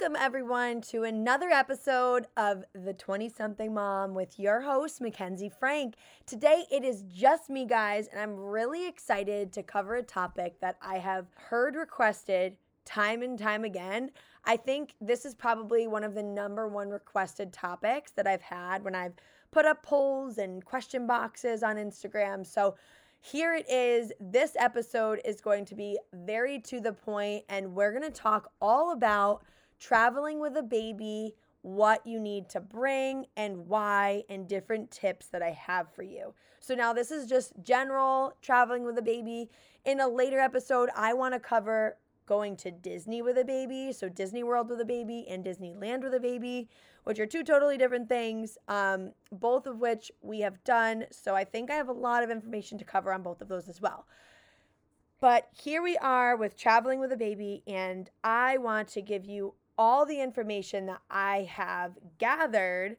Welcome, everyone, to another episode of The 20 Something Mom with your host, Mackenzie Frank. Today, it is just me, guys, and I'm really excited to cover a topic that I have heard requested time and time again. I think this is probably one of the number one requested topics that I've had when I've put up polls and question boxes on Instagram. So, here it is. This episode is going to be very to the point, and we're going to talk all about traveling with a baby, what you need to bring, and why, and different tips that I have for you. So, now this is just general traveling with a baby. In a later episode, I want to cover going to Disney with a baby, so Disney World with a baby and Disneyland with a baby, which are two totally different things, um, both of which we have done. So I think I have a lot of information to cover on both of those as well. But here we are with traveling with a baby, and I want to give you all the information that I have gathered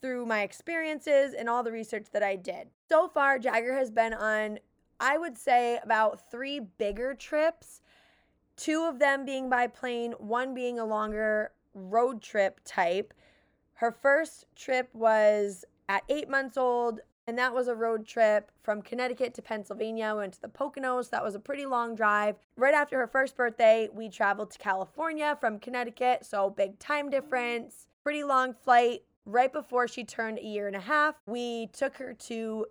through my experiences and all the research that I did. So far, Jagger has been on, I would say, about three bigger trips two of them being by plane, one being a longer road trip type. Her first trip was at eight months old, and that was a road trip from Connecticut to Pennsylvania. We went to the Poconos. That was a pretty long drive. Right after her first birthday, we traveled to California from Connecticut, so big time difference, pretty long flight. Right before she turned a year and a half, we took her to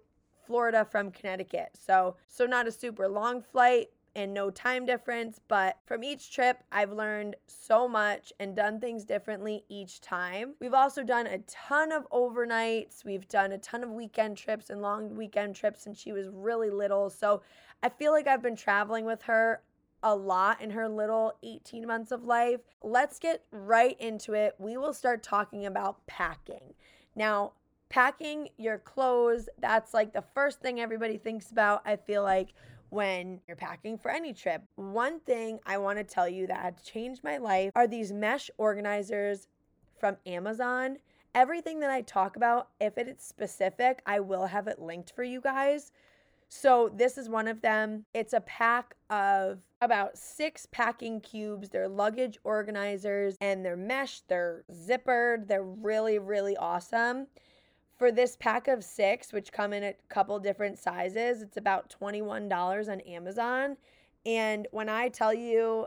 Florida from Connecticut. So, so not a super long flight, and no time difference. But from each trip, I've learned so much and done things differently each time. We've also done a ton of overnights, we've done a ton of weekend trips and long weekend trips since she was really little. So I feel like I've been traveling with her a lot in her little 18 months of life. Let's get right into it. We will start talking about packing. Now, packing your clothes, that's like the first thing everybody thinks about. I feel like when you're packing for any trip. One thing I want to tell you that changed my life are these mesh organizers from Amazon. Everything that I talk about, if it is specific, I will have it linked for you guys. So, this is one of them. It's a pack of about six packing cubes. They're luggage organizers and they're mesh, they're zippered, they're really, really awesome for this pack of six, which come in a couple different sizes, it's about $21 on Amazon. And when I tell you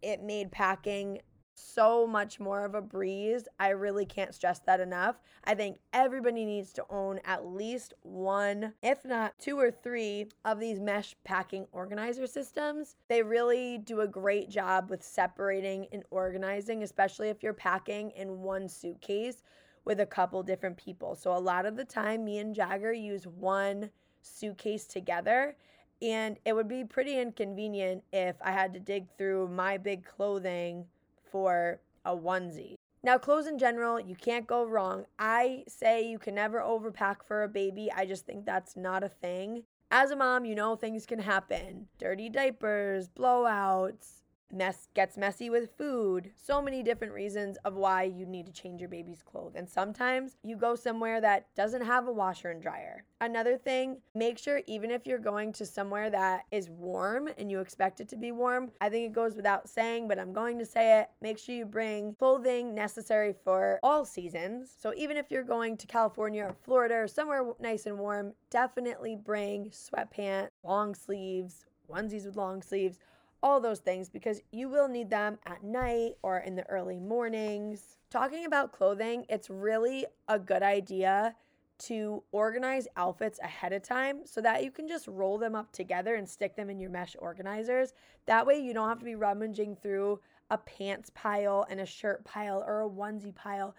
it made packing so much more of a breeze, I really can't stress that enough. I think everybody needs to own at least one, if not two or three, of these mesh packing organizer systems. They really do a great job with separating and organizing, especially if you're packing in one suitcase with a couple different people. So a lot of the time, me and Jagger use one suitcase together. And it would be pretty inconvenient if I had to dig through my big clothing for a onesie. Now, clothes in general, you can't go wrong. I say you can never overpack for a baby. I just think that's not a thing. As a mom, you know things can happen dirty diapers, blowouts, mess gets messy with food. So many different reasons of why you need to change your baby's clothes. And sometimes you go somewhere that doesn't have a washer and dryer. Another thing make sure even if you're going to somewhere that is warm and you expect it to be warm i think it goes without saying but i'm going to say it make sure you bring clothing necessary for all seasons. So even if you're going to california or florida or somewhere nice and warm definitely bring sweatpants long sleeves onesies with long sleeves all those things because you will need them at night or in the early mornings. Talking about clothing, it's really a good idea to organize outfits ahead of time so that you can just roll them up together and stick them in your mesh organizers. That way, you don't have to be rummaging through a pants pile and a shirt pile or a onesie pile.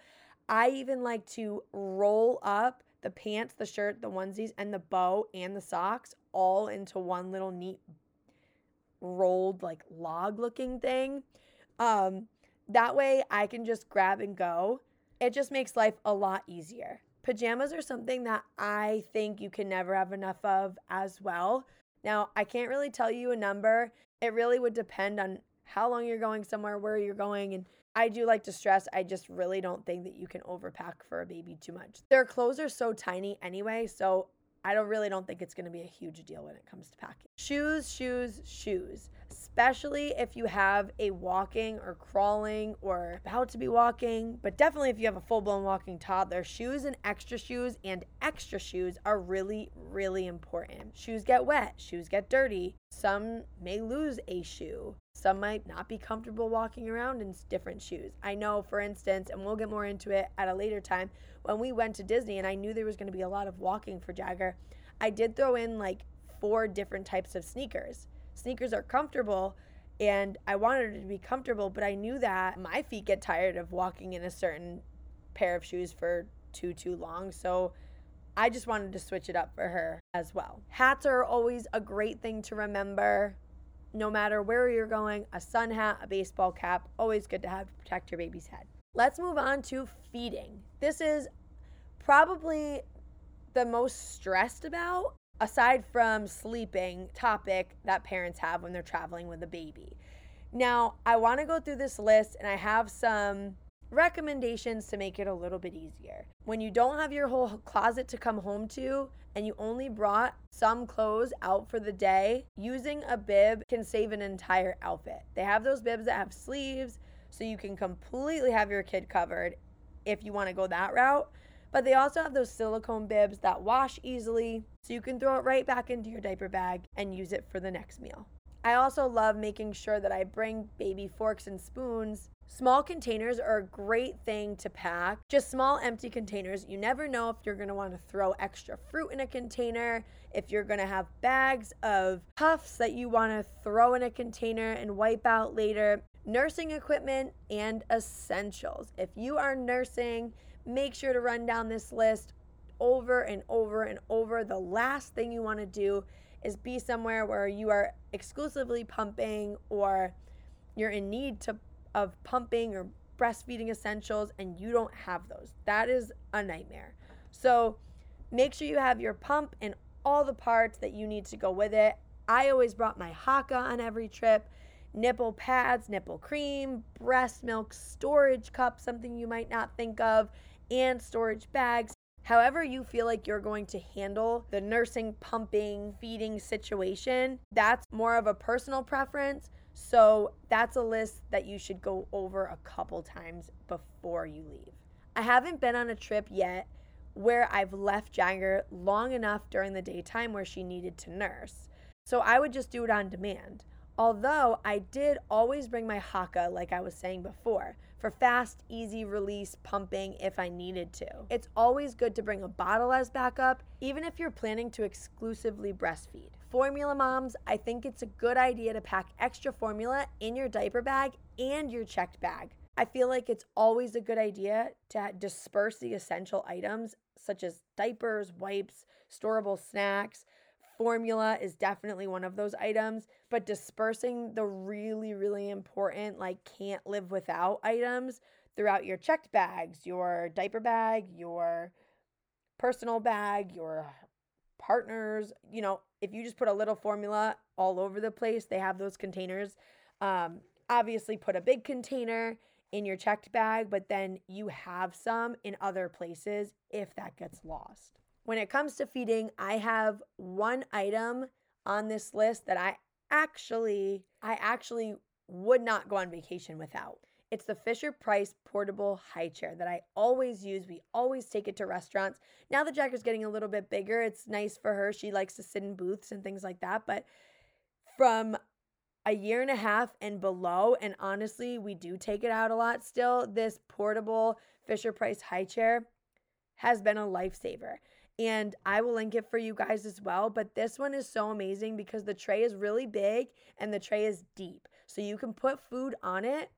I even like to roll up the pants, the shirt, the onesies, and the bow and the socks all into one little neat rolled like log looking thing. Um, that way I can just grab and go. It just makes life a lot easier. Pajamas are something that I think you can never have enough of as well. Now, I can't really tell you a number. It really would depend on how long you're going somewhere, where you're going, and I do like to stress, I just really don't think that you can overpack for a baby too much. Their clothes are so tiny anyway, so I don't really don't think it's going to be a huge deal when it comes to packing. Shoes, shoes, shoes. Especially if you have a walking or crawling or about to be walking, but definitely if you have a full blown walking toddler, shoes and extra shoes and extra shoes are really, really important. Shoes get wet, shoes get dirty. Some may lose a shoe. Some might not be comfortable walking around in different shoes. I know, for instance, and we'll get more into it at a later time, when we went to Disney and I knew there was going to be a lot of walking for Jagger, I did throw in like four different types of sneakers. Sneakers are comfortable and I wanted it to be comfortable, but I knew that my feet get tired of walking in a certain pair of shoes for too too long. So I just wanted to switch it up for her as well. Hats are always a great thing to remember. No matter where you're going, a sun hat, a baseball cap, always good to have to protect your baby's head. Let's move on to feeding. This is probably the most stressed about aside from sleeping topic that parents have when they're traveling with a baby. Now, I want to go through this list and I have some recommendations to make it a little bit easier. When you don't have your whole closet to come home to and you only brought some clothes out for the day, using a bib can save an entire outfit. They have those bibs that have sleeves so you can completely have your kid covered if you want to go that route. But they also have those silicone bibs that wash easily, so you can throw it right back into your diaper bag and use it for the next meal. I also love making sure that I bring baby forks and spoons. Small containers are a great thing to pack. Just small empty containers. You never know if you're want to throw extra fruit in a container, if you're to have bags of puffs that you want to throw in a container and wipe out later. Nursing equipment and essentials. If you are nursing, make sure to run down this list over and over and over. The last thing you want to do is be somewhere where you are exclusively pumping or you're in need to of pumping or breastfeeding essentials and you don't have those. That is a nightmare. So make sure you have your pump and all the parts that you need to go with it. I always brought my Haakaa on every trip nipple pads, nipple cream, breast milk storage cup, something you might not think of, and storage bags. However, you feel like you're going to handle the nursing, pumping, feeding situation, that's more of a personal preference. So, that's a list that you should go over a couple times before you leave. I haven't been on a trip yet where I've left Jagger long enough during the daytime where she needed to nurse. So, I would just do it on demand. Although I did always bring my Haakaa, like I was saying before, for fast, easy release pumping if I needed to. It's always good to bring a bottle as backup, even if you're planning to exclusively breastfeed. Formula moms, I think it's a good idea to pack extra formula in your diaper bag and your checked bag. I feel like it's always a good idea to disperse the essential items such as diapers, wipes, storable snacks, formula is definitely one of those items, but dispersing the really, really important, like can't live without items throughout your checked bags, your diaper bag, your personal bag, your partners. You know, if you just put a little formula all over the place, they have those containers. Um, obviously, put a big container in your checked bag, but then you have some in other places if that gets lost. When it comes to feeding, I have one item on this list that I actually I actually would not go on vacation without. It's the Fisher Price portable high chair that I always use. We always take it to restaurants. Now the Jagger's getting a little bit bigger. It's nice for her. She likes to sit in booths and things like that. But from a year and a half and below, and honestly, we do take it out a lot still, this portable Fisher Price high chair has been a lifesaver and I will link it for you guys as well. But this one is so amazing because the tray is really big and the tray is deep. So you can put food on it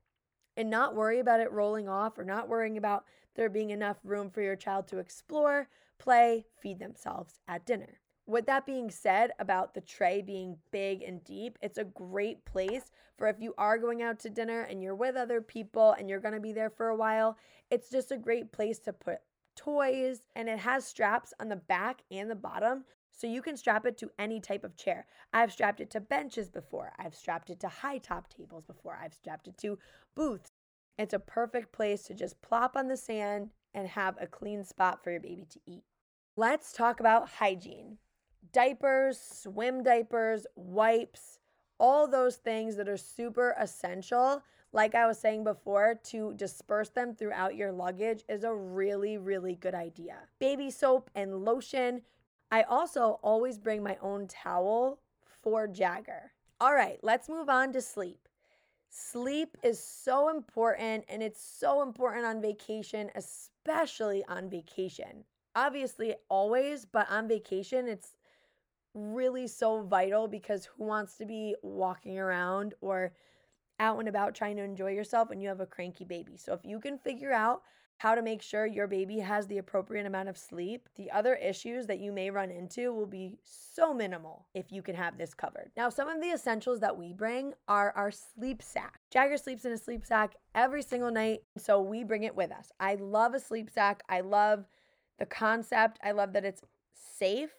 and not worry about it rolling off or not worrying about there being enough room for your child to explore, play, feed themselves at dinner. With that being said, about the tray being big and deep, it's a great place for if you are going out to dinner and you're with other people and you're going to be there for a while. It's just a great place to put toys, and it has straps on the back and the bottom. So you can strap it to any type of chair. I've strapped it to benches before. I've strapped it to high top tables before. I've strapped it to booths. It's a perfect place to just plop on the sand and have a clean spot for your baby to eat. let's talk about hygiene diapers, swim diapers, wipes, all those things that are super essential. Like I was saying before, to disperse them throughout your luggage is a really, really good idea. Baby soap and lotion. I also always bring my own towel for Jagger. All right, let's move on to sleep. Sleep is so important and it's so important on vacation, especially on vacation. Obviously, always, but on vacation, it's really so vital because who wants to be walking around or out and about trying to enjoy yourself when you have a cranky baby? So, if you can figure out how to make sure your baby has the appropriate amount of sleep, the other issues that you may run into will be so minimal if you can have this covered. Now, some of the essentials that we bring are our sleep sack. Jagger sleeps in a sleep sack every single night, so we bring it with us. I love a sleep sack. I love the concept. I love that it's safe.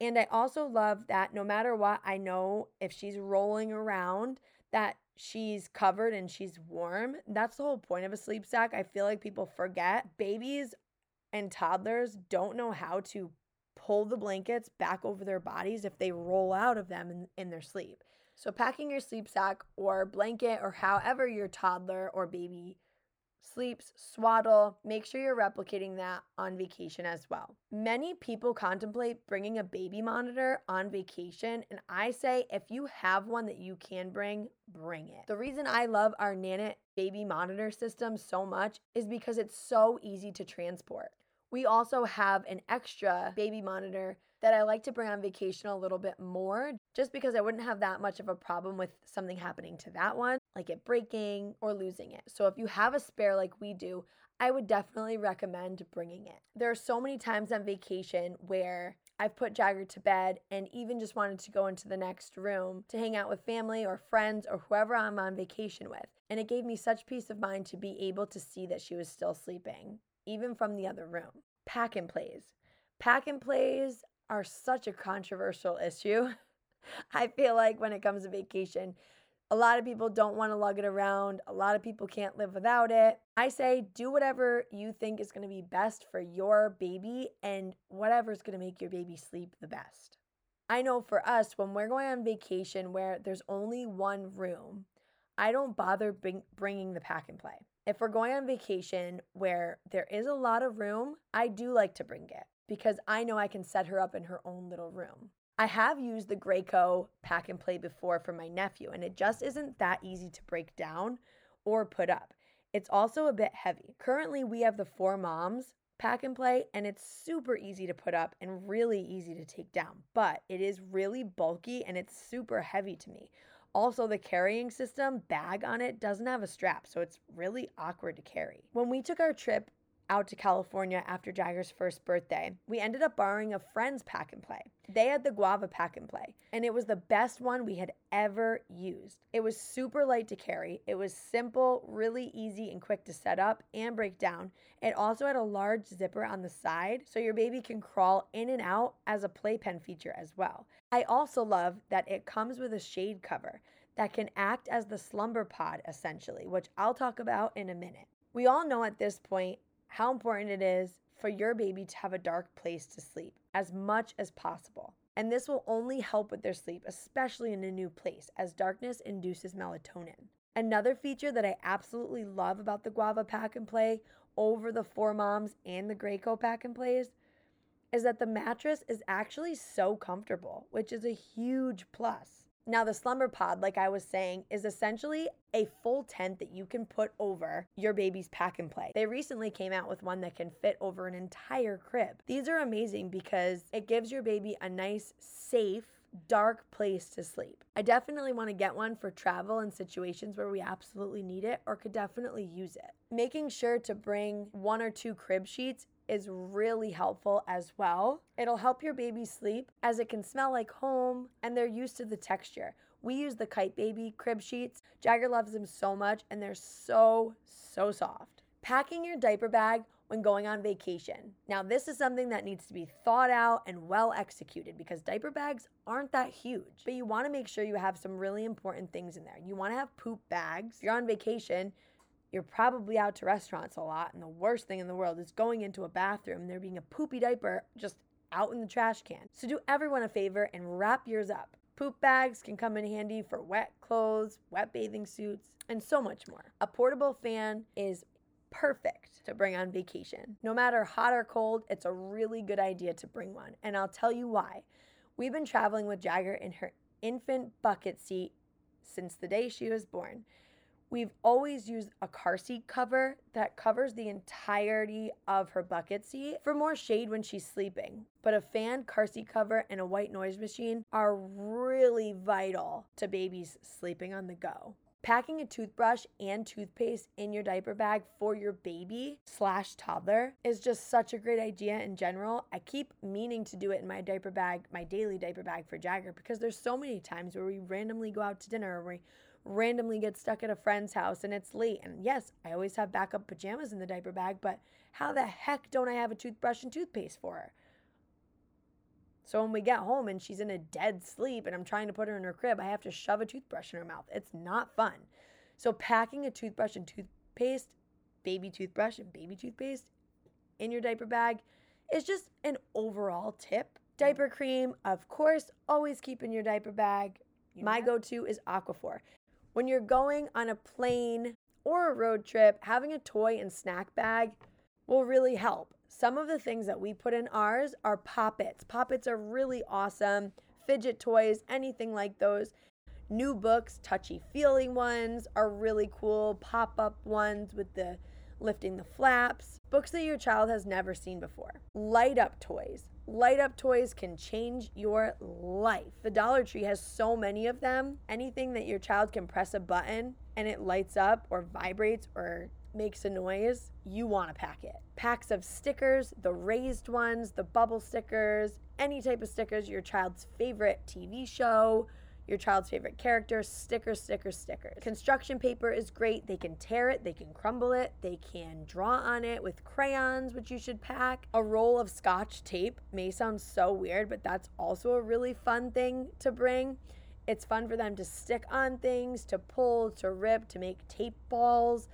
And I also love that no matter what, I know if she's rolling around, that she's covered and she's warm. That's the whole point of a sleep sack. I feel like people forget. Babies and toddlers don't know how to pull the blankets back over their bodies if they roll out of them in, in their sleep. So, packing your sleep sack or blanket or however your toddler or baby sleeps, swaddle. Make sure you're replicating that on vacation as well. Many people contemplate bringing a baby monitor on vacation, and I say if you have one that you can bring, bring it. The reason I love our Nanit baby monitor system so much is because it's so easy to transport. We also have an extra baby monitor that I like to bring on vacation a little bit more just because I wouldn't have that much of a problem with something happening to that one, like it breaking or losing it. So if you have a spare like we do, I would definitely recommend bringing it. There are so many times on vacation where I've put Jagger to bed and even just wanted to go into the next room to hang out with family or friends or whoever I'm on vacation with. And it gave me such peace of mind to be able to see that she was still sleeping, even from the other room. Pack and plays. Pack and plays are such a controversial issue. I feel like when it comes to vacation, a lot of people don't want to lug it around. A lot of people can't live without it. I say do whatever you think is going to be best for your baby and whatever's going to make your baby sleep the best. I know for us, when we're going on vacation where there's only one room, I don't bother bring, bringing the pack and play. If we're going on vacation where there is a lot of room, I do like to bring it because I know I can set her up in her own little room. I have used the Graco pack and play before for my nephew, and it just isn't that easy to break down or put up. It's also a bit heavy. Currently, we have the Four Moms pack and play, and it's super easy to put up and really easy to take down, but it is really bulky and it's super heavy to me. Also, the carrying system bag on it doesn't have a strap, so it's really awkward to carry. When we took our trip out to California after Jagger's first birthday, we ended up borrowing a friend's pack and play. They had the guava pack and play, and it was the best one we had ever used. It was super light to carry, it was simple, really easy, and quick to set up and break down. It also had a large zipper on the side, so your baby can crawl in and out as a playpen feature as well. I also love that it comes with a shade cover that can act as the slumber pod essentially, which I'll talk about in a minute. We all know at this point how important it is for your baby to have a dark place to sleep as much as possible. And this will only help with their sleep, especially in a new place, as darkness induces melatonin. Another feature that I absolutely love about the Guava Pack and Play over the Four Moms and the Graco Pack and Plays is that the mattress is actually so comfortable, which is a huge plus. Now, the slumber pod, like I was saying, is essentially a full tent that you can put over your baby's pack and play. They recently came out with one that can fit over an entire crib. These are amazing because it gives your baby a nice, safe, dark place to sleep. I definitely want to get one for travel and situations where we absolutely need it or could definitely use it. Making sure to bring one or two crib sheets is really helpful as well. It'll help your baby sleep as it can smell like home and they're used to the texture. We use the Kyte Baby crib sheets. Jagger loves them so much and they're so, so soft. Packing your diaper bag when going on vacation. Now, this is something that needs to be thought out and well executed because diaper bags aren't that huge, but you want to make sure you have some really important things in there. You want to have poop bags. If you're on vacation, you're probably out to restaurants a lot, and the worst thing in the world is going into a bathroom and there being a poopy diaper just out in the trash can. So do everyone a favor and wrap yours up. Poop bags can come in handy for wet clothes, wet bathing suits, and so much more. A portable fan is perfect to bring on vacation. No matter hot or cold, it's a really good idea to bring one. And I'll tell you why. We've been traveling with Jagger in her infant bucket seat since the day she was born. We've always used a car seat cover that covers the entirety of her bucket seat for more shade when she's sleeping. But a fan, car seat cover, and a white noise machine are really vital to babies sleeping on the go. Packing a toothbrush and toothpaste in your diaper bag for your baby slash toddler is just such a great idea in general. I keep meaning to do it in my diaper bag, my daily diaper bag for Jagger, because there's so many times where we randomly go out to dinner or we randomly get stuck at a friend's house and it's late. And yes, I always have backup pajamas in the diaper bag, but how the heck don't I have a toothbrush and toothpaste for her? So when we get home and she's in a dead sleep and I'm trying to put her in her crib, I have to shove a toothbrush in her mouth. It's not fun. So packing a toothbrush and toothpaste, baby toothbrush and baby toothpaste in your diaper bag is just an overall tip. Diaper cream, of course, always keep in your diaper bag. My go to is Aquaphor. When you're going on a plane or a road trip, having a toy and snack bag will really help. Some of the things that we put in ours are poppets. Poppets are really awesome. Fidget toys, anything like those. New books, touchy feely ones are really cool. Pop up ones with the lifting the flaps. Books that your child has never seen before. Light up toys. Light up toys can change your life. The Dollar Tree has so many of them. Anything that your child can press a button and it lights up or vibrates or makes a noise, you want to pack it. Packs of stickers, the raised ones, the bubble stickers, any type of stickers, your child's favorite TV show, your child's favorite character, stickers, stickers, stickers. Construction paper is great. They can tear it, they can crumble it, they can draw on it with crayons, which you should pack. A roll of scotch tape may sound so weird, but that's also a really fun thing to bring. It's fun for them to stick on things, to pull, to rip, to make tape balls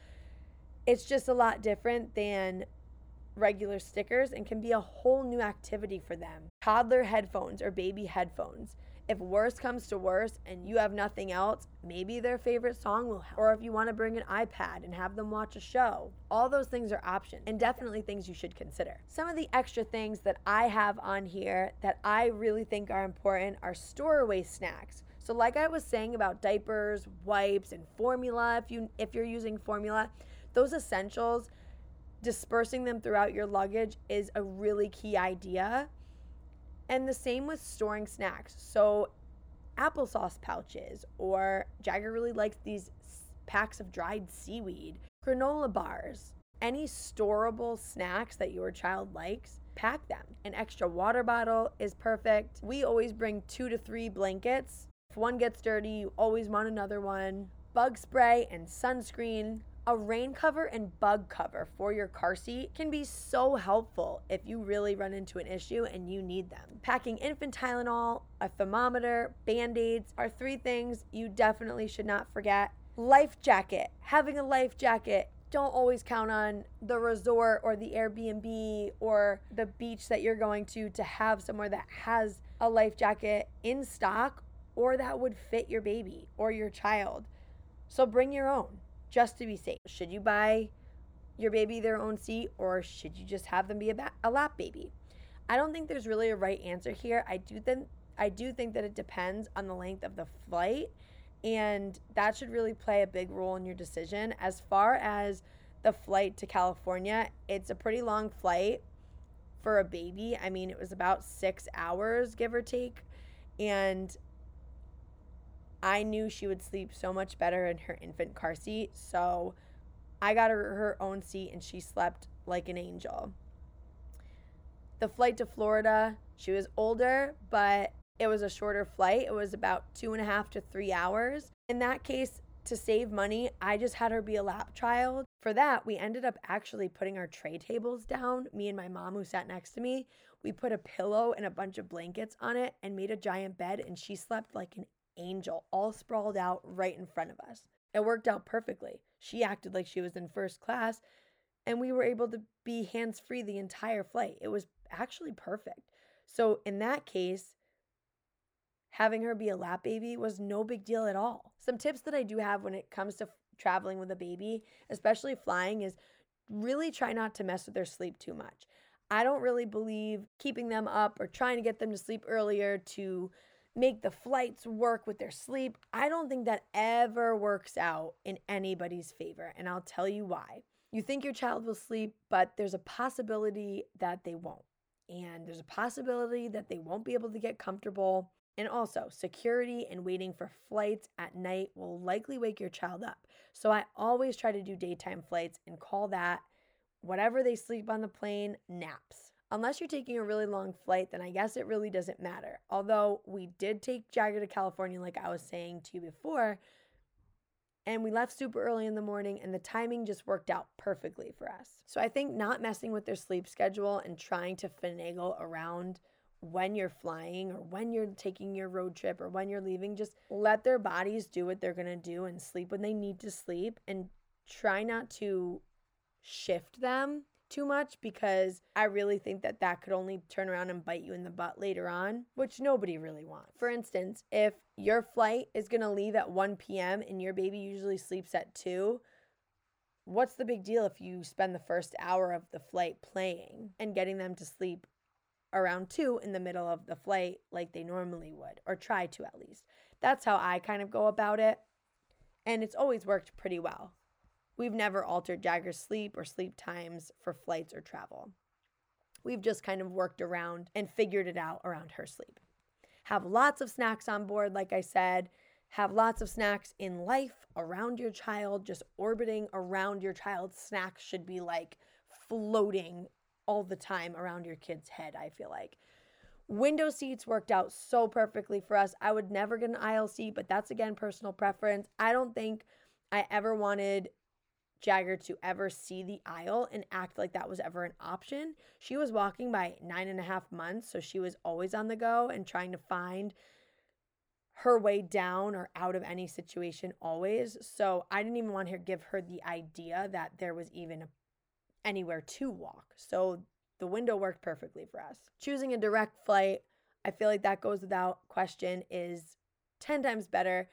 it's just a lot different than regular stickers and can be a whole new activity for them. Toddler headphones or baby headphones. If worse comes to worse and you have nothing else, maybe their favorite song will help. Or if you want to bring an iPad and have them watch a show, all those things are options and definitely things you should consider. Some of the extra things that I have on here that I really think are important are storeway snacks. So like I was saying about diapers, wipes and formula if you if you're using formula, those essentials, dispersing them throughout your luggage is a really key idea. And the same with storing snacks. So, applesauce pouches, or Jagger really likes these packs of dried seaweed, granola bars, any storable snacks that your child likes, pack them. An extra water bottle is perfect. We always bring two to three blankets. If one gets dirty, you always want another one. Bug spray and sunscreen a rain cover and bug cover for your car seat can be so helpful if you really run into an issue and you need them. Packing infant Tylenol, a thermometer, band aids are three things you definitely should not forget. Life jacket. Having a life jacket don't always count on the resort or the Airbnb or the beach that you're going to to have somewhere that has a life jacket in stock or that would fit your baby or your child. So bring your own just to be safe. Should you buy your baby their own seat or should you just have them be a, ba- a lap baby? I don't think there's really a right answer here. I do think I do think that it depends on the length of the flight and that should really play a big role in your decision. As far as the flight to California, it's a pretty long flight for a baby. I mean, it was about 6 hours give or take and I knew she would sleep so much better in her infant car seat. So I got her her own seat and she slept like an angel. The flight to Florida, she was older, but it was a shorter flight. It was about two and a half to three hours. In that case, to save money, I just had her be a lap child. For that, we ended up actually putting our tray tables down. Me and my mom, who sat next to me, we put a pillow and a bunch of blankets on it and made a giant bed, and she slept like an angel all sprawled out right in front of us. It worked out perfectly. She acted like she was in first class, and we were able to be hands free the entire flight. It was actually perfect. So in that case, having her be a lap baby was no big deal at all. Some tips that I do have when it comes to traveling with a baby, especially flying, is really try not to mess with their sleep too much. I don't really believe keeping them up or trying to get them to sleep earlier to make the flights work with their sleep. I don't think that ever works out in anybody's favor, and I'll tell you why. You think your child will sleep, but there's a possibility that they won't. And there's a possibility that they won't be able to get comfortable. And also, security and waiting for flights at night will likely wake your child up. So I always try to do daytime flights and call that whatever they sleep on the plane naps. Unless you're taking a really long flight, then I guess it really doesn't matter. Although we did take Jagger to California, like I was saying to you before, and we left super early in the morning, and the timing just worked out perfectly for us. So I think not messing with their sleep schedule and trying to finagle around when you're flying or when you're taking your road trip or when you're leaving, just let their bodies do what they're gonna do and sleep when they need to sleep and try not to shift them too much because I really think that that could only turn around and bite you in the butt later on, which nobody really wants. For instance, if your flight is going to leave at 1 p.m. and your baby usually sleeps at 2, what's the big deal if you spend the first hour of the flight playing and getting them to sleep around 2 in the middle of the flight like they normally would, or try to at least? That's how I kind of go about it. And it's always worked pretty well. We've never altered Jagger's sleep or sleep times for flights or travel. We've just kind of worked around and figured it out around her sleep. Have lots of snacks on board, like I said. Have lots of snacks in life around your child, just orbiting around your child. Snacks should be like floating all the time around your kid's head, I feel like. Window seats worked out so perfectly for us. I would never get an aisle seat, but that's again personal preference. I don't think I ever wanted Jagger to ever see the aisle and act like that was ever an option. She was walking by nine and a half months, so she was always on the go and trying to find her way down or out of any situation always. So I didn't even want to give her the idea that there was even anywhere to walk. So the window worked perfectly for us. Choosing a direct flight, I feel like that goes without question, is 10 times better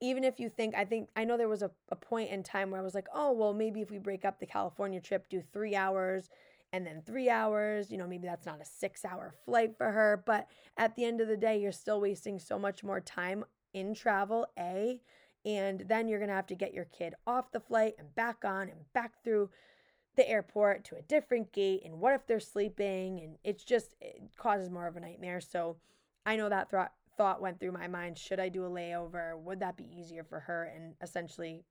even if you think, I think, I know there was a, a point in time where I was like, oh, well, maybe if we break up the California trip, do three hours and then three hours, you know, maybe that's not a six hour flight for her. But at the end of the day, you're still wasting so much more time in travel, A. And then you're going to have to get your kid off the flight and back on and back through the airport to a different gate. And what if they're sleeping? And it's just, it causes more of a nightmare. So I know that thought thought went through my mind should I do a layover? Would that be easier for her? And essentially,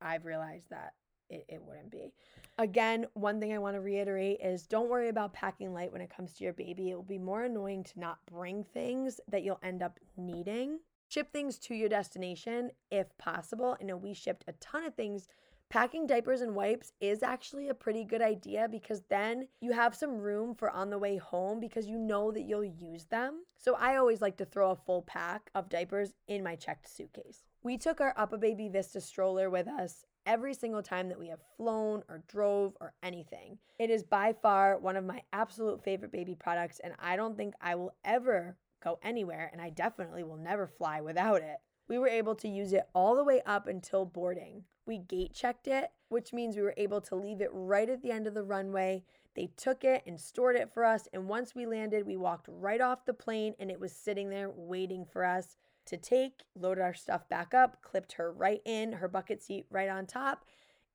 I've realized that it, it wouldn't be. Again, one thing I want to reiterate is don't worry about packing light when it comes to your baby. It will be more annoying to not bring things that you'll end up needing. Ship things to your destination if possible. I know we shipped a ton of things Packing diapers and wipes is actually a pretty good idea because then you have some room for on the way home because you know that you'll use them. So I always like to throw a full pack of diapers in my checked suitcase. We took our UPPAbaby Vista stroller with us every single time that we have flown or drove or anything. It is by far one of my absolute favorite baby products, and I don't think I will ever go anywhere, and I definitely will never fly without it. We were able to use it all the way up until boarding. We gate checked it, which means we were able to leave it right at the end of the runway. They took it and stored it for us. And once we landed, we walked right off the plane and it was sitting there waiting for us to take, loaded our stuff back up, clipped her right in, her bucket seat right on top,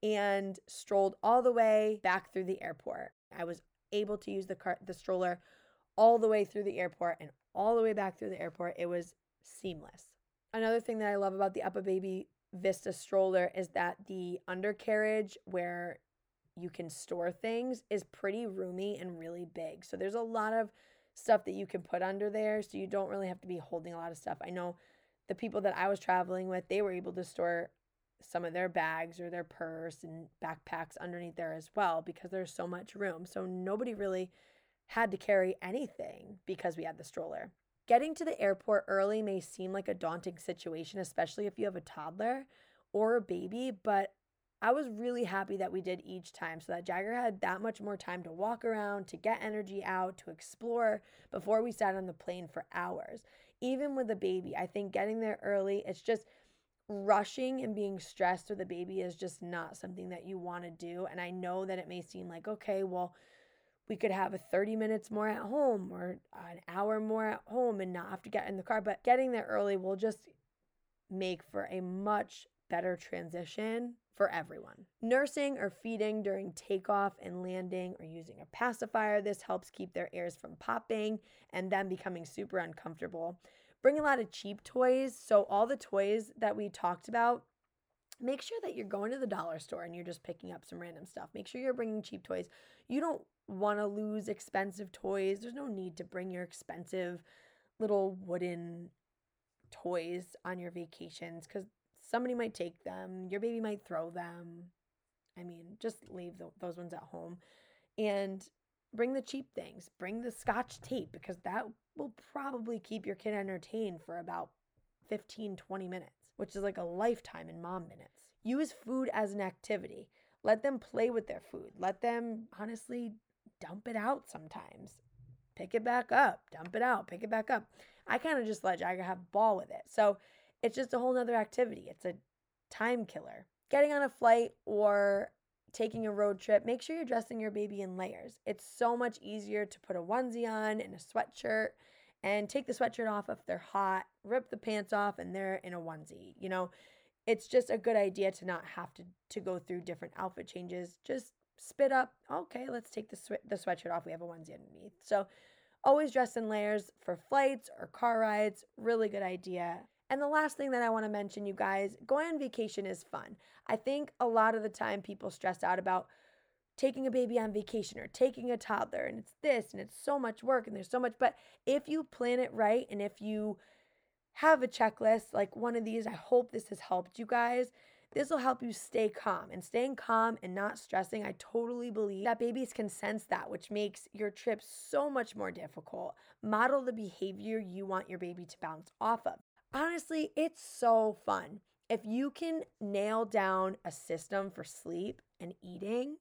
and strolled all the way back through the airport. I was able to use the car, the stroller all the way through the airport and all the way back through the airport. It was seamless. Another thing that I love about the UPPAbaby Vista stroller is that the undercarriage where you can store things is pretty roomy and really big. So there's a lot of stuff that you can put under there. So you don't really have to be holding a lot of stuff. I know the people that I was traveling with, they were able to store some of their bags or their purse and backpacks underneath there as well because there's so much room. So nobody really had to carry anything because we had the stroller. Getting to the airport early may seem like a daunting situation, especially if you have a toddler or a baby, but I was really happy that we did each time so that Jagger had that much more time to walk around, to get energy out, to explore before we sat on the plane for hours. Even with a baby, I think getting there early, it's just rushing and being stressed with a baby is just not something that you want to do. And I know that it may seem like, okay, well, we could have a 30 minutes more at home or an hour more at home and not have to get in the car. But getting there early will just make for a much better transition for everyone. Nursing or feeding during takeoff and landing or using a pacifier, this helps keep their ears from popping and them becoming super uncomfortable. Bring a lot of cheap toys. So, all the toys that we talked about, make sure that you're going to the dollar store and you're just picking up some random stuff. Make sure you're bringing cheap toys. You don't want to lose expensive toys. There's no need to bring your expensive little wooden toys on your vacations because somebody might take them. Your baby might throw them. I mean, just leave the, those ones at home and bring the cheap things. Bring the scotch tape because that will probably keep your kid entertained for about 15, 20 minutes, which is like a lifetime in mom minutes. Use food as an activity. Let them play with their food. Let them honestly dump it out sometimes. Pick it back up, dump it out, pick it back up. I kind of just let Jagger have ball with it. So it's just a whole nother activity. It's a time killer. Getting on a flight or taking a road trip, make sure you're dressing your baby in layers. It's so much easier to put a onesie on and a sweatshirt and take the sweatshirt off if they're hot, rip the pants off and they're in a onesie. You know, it's just a good idea to not have to to go through different outfit changes. Just spit up. Okay, let's take the sw- the sweatshirt off. We have a onesie underneath. So always dress in layers for flights or car rides. Really good idea. And the last thing that I want to mention, you guys, going on vacation is fun. I think a lot of the time people stress out about taking a baby on vacation or taking a toddler and it's this and it's so much work and there's so much. But if you plan it right and if you have a checklist like one of these, I hope this has helped you guys. This will help you stay calm and staying calm and not stressing. I totally believe that babies can sense that, which makes your trip so much more difficult. Model the behavior you want your baby to bounce off of. Honestly, it's so fun. If you can nail down a system for sleep and eating,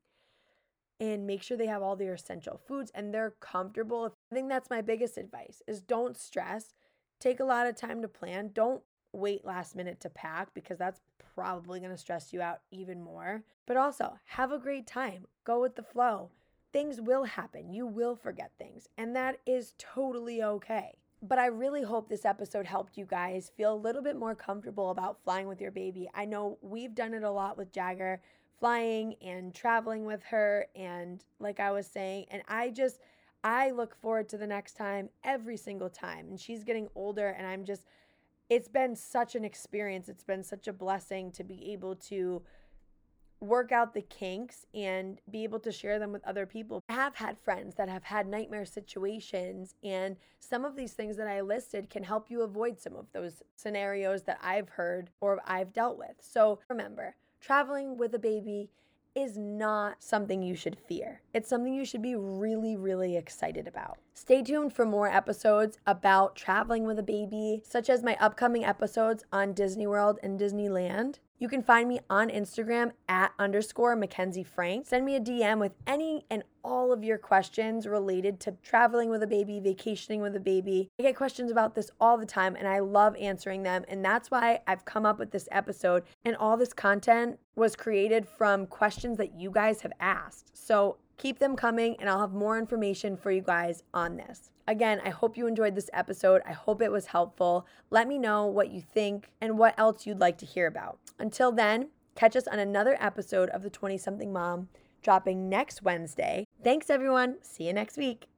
and make sure they have all their essential foods and they're comfortable. I think that's my biggest advice is don't stress. Take a lot of time to plan. Don't wait last minute to pack because that's probably going to stress you out even more. But also, have a great time. Go with the flow. Things will happen. You will forget things, and that is totally okay. But I really hope this episode helped you guys feel a little bit more comfortable about flying with your baby. I know we've done it a lot with Jagger, flying and traveling with her. And like I was saying, and I just, I look forward to the next time every single time. And she's getting older, and I'm just, it's been such an experience. It's been such a blessing to be able to work out the kinks and be able to share them with other people. I have had friends that have had nightmare situations, and some of these things that I listed can help you avoid some of those scenarios that I've heard or I've dealt with. So remember, traveling with a baby is not something you should fear. It's something you should be really, really excited about. Stay tuned for more episodes about traveling with a baby, such as my upcoming episodes on Disney World and Disneyland. You can find me on Instagram at underscore Mackenzie Frank. Send me a DM with any and all of your questions related to traveling with a baby, vacationing with a baby. I get questions about this all the time and I love answering them. And that's why I've come up with this episode. And all this content was created from questions that you guys have asked. So keep them coming and I'll have more information for you guys on this. Again, I hope you enjoyed this episode. I hope it was helpful. Let me know what you think and what else you'd like to hear about. Until then, catch us on another episode of The 20 Something Mom dropping next Wednesday. Thanks, everyone. See you next week.